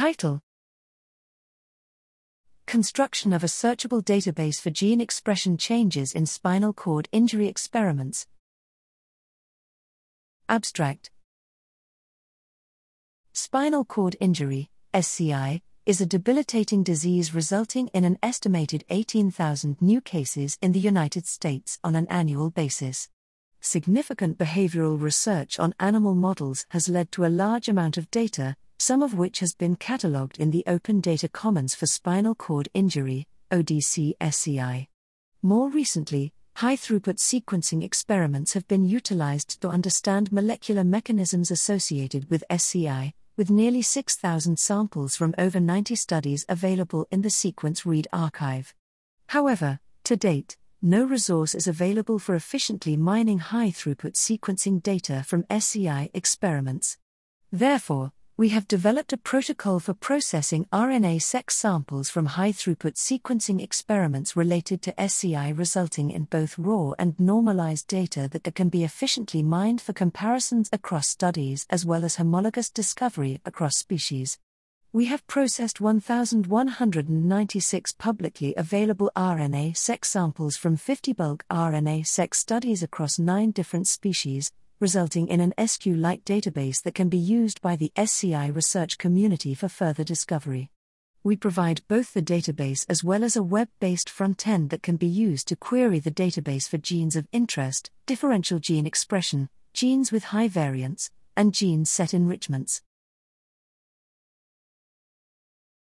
Title Construction of a searchable database for gene expression changes in spinal cord injury experiments. Abstract Spinal cord injury, SCI, is a debilitating disease resulting in an estimated 18,000 new cases in the United States on an annual basis. Significant behavioral research on animal models has led to a large amount of data, some of which has been catalogued in the Open Data Commons for Spinal Cord Injury, ODC SCI. More recently, high throughput sequencing experiments have been utilized to understand molecular mechanisms associated with SCI, with nearly 6,000 samples from over 90 studies available in the Sequence Read archive. However, to date, no resource is available for efficiently mining high throughput sequencing data from SCI experiments. Therefore, we have developed a protocol for processing RNA-seq samples from high-throughput sequencing experiments related to SCI resulting in both raw and normalized data that can be efficiently mined for comparisons across studies as well as homologous discovery across species. We have processed 1,196 publicly available RNA-seq samples from 50 bulk RNA-seq studies across nine different species, resulting in an SQLite database that can be used by the SCI research community for further discovery. We provide both the database as well as a web based front end that can be used to query the database for genes of interest, differential gene expression, genes with high variance, and gene set enrichments.